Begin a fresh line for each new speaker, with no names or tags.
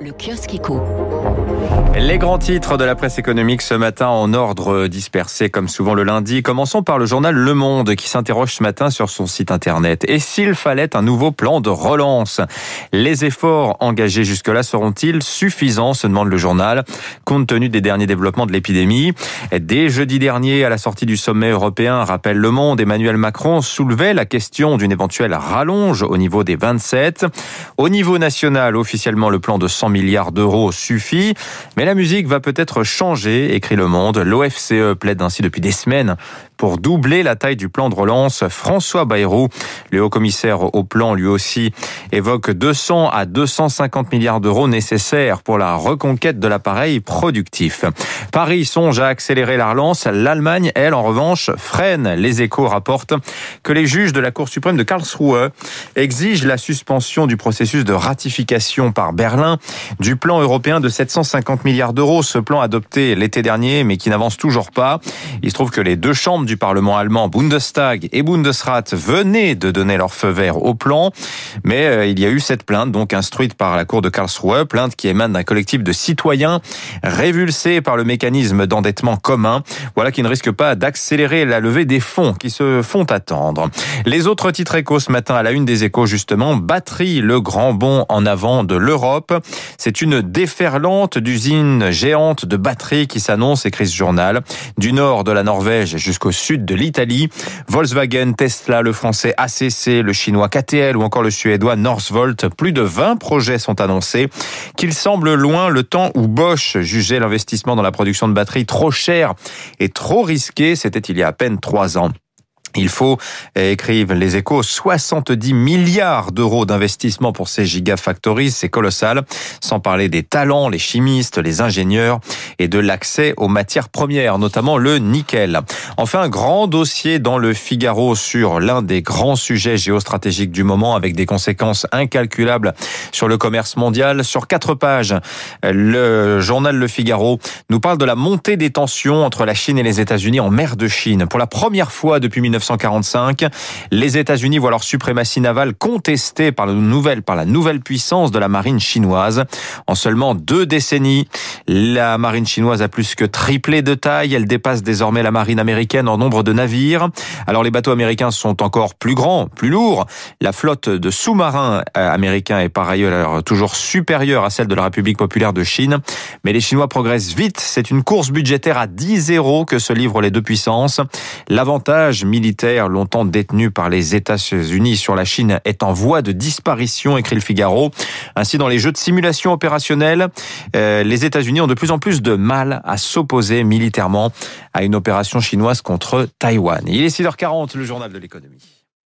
Le kiosque éco.
Les grands titres de la presse économique ce matin en ordre dispersé comme souvent le lundi. Commençons par le journal Le Monde qui s'interroge ce matin sur son site internet. Et s'il fallait un nouveau plan de relance? Les efforts engagés jusque-là seront-ils suffisants se demande le journal compte tenu des derniers développements de l'épidémie? Dès jeudi dernier à la sortie du sommet européen, rappelle Le Monde, Emmanuel Macron soulevait la question d'une éventuelle rallonge au niveau des 27. Au niveau national, officiellement le plan de 100 milliards d'euros suffit. Mais la musique va peut-être changer, écrit Le Monde. L'OFCE plaide ainsi depuis des semaines pour doubler la taille du plan de relance. François Bayrou, le haut-commissaire au plan, lui aussi évoque 200 à 250 milliards d'euros nécessaires pour la reconquête de l'appareil productif. Paris songe à accélérer la relance. L'Allemagne, elle, en revanche, freine. Les échos rapportent que les juges de la Cour suprême de Karlsruhe exigent la suspension du processus de ratification par Berlin du plan européen de 750 milliards d'euros. Ce plan adopté l'été dernier, mais qui n'avance toujours pas. Il se trouve que les deux chambres du Parlement allemand, Bundestag et Bundesrat, venaient de donner leur feu vert au plan. Mais euh, il y a eu cette plainte, donc instruite par la Cour de Karlsruhe, plainte qui émane d'un collectif de citoyens révulsés par le mécanisme d'endettement commun. Voilà qui ne risque pas d'accélérer la levée des fonds qui se font attendre. Les autres titres échos ce matin à la une des échos, justement, batterie, le grand bond en avant de l'Europe. C'est une déferlante d'usines géantes de batteries qui s'annonce, écrit ce journal, du nord de la Norvège jusqu'au sud de l'Italie. Volkswagen, Tesla, le français ACC, le chinois KTL ou encore le suédois Northvolt, plus de 20 projets sont annoncés. Qu'il semble loin le temps où Bosch jugeait l'investissement dans la production de batteries trop cher et trop risqué, c'était il y a à peine trois ans. Il faut, écrivent les échos, 70 milliards d'euros d'investissement pour ces gigafactories, c'est colossal, sans parler des talents, les chimistes, les ingénieurs et de l'accès aux matières premières, notamment le nickel. Enfin, un grand dossier dans le Figaro sur l'un des grands sujets géostratégiques du moment avec des conséquences incalculables sur le commerce mondial. Sur quatre pages, le journal Le Figaro nous parle de la montée des tensions entre la Chine et les États-Unis en mer de Chine. Pour la première fois depuis 19 1945. Les États-Unis voient leur suprématie navale contestée par la nouvelle, puissance de la marine chinoise. En seulement deux décennies, la marine chinoise a plus que triplé de taille. Elle dépasse désormais la marine américaine en nombre de navires. Alors les bateaux américains sont encore plus grands, plus lourds. La flotte de sous-marins euh, américains est par ailleurs toujours supérieure à celle de la République populaire de Chine. Mais les Chinois progressent vite. C'est une course budgétaire à 10-0 que se livrent les deux puissances. L'avantage longtemps détenu par les États-Unis sur la Chine, est en voie de disparition, écrit le Figaro. Ainsi, dans les jeux de simulation opérationnelle, euh, les États-Unis ont de plus en plus de mal à s'opposer militairement à une opération chinoise contre Taïwan. Il est 6h40, le journal de l'économie.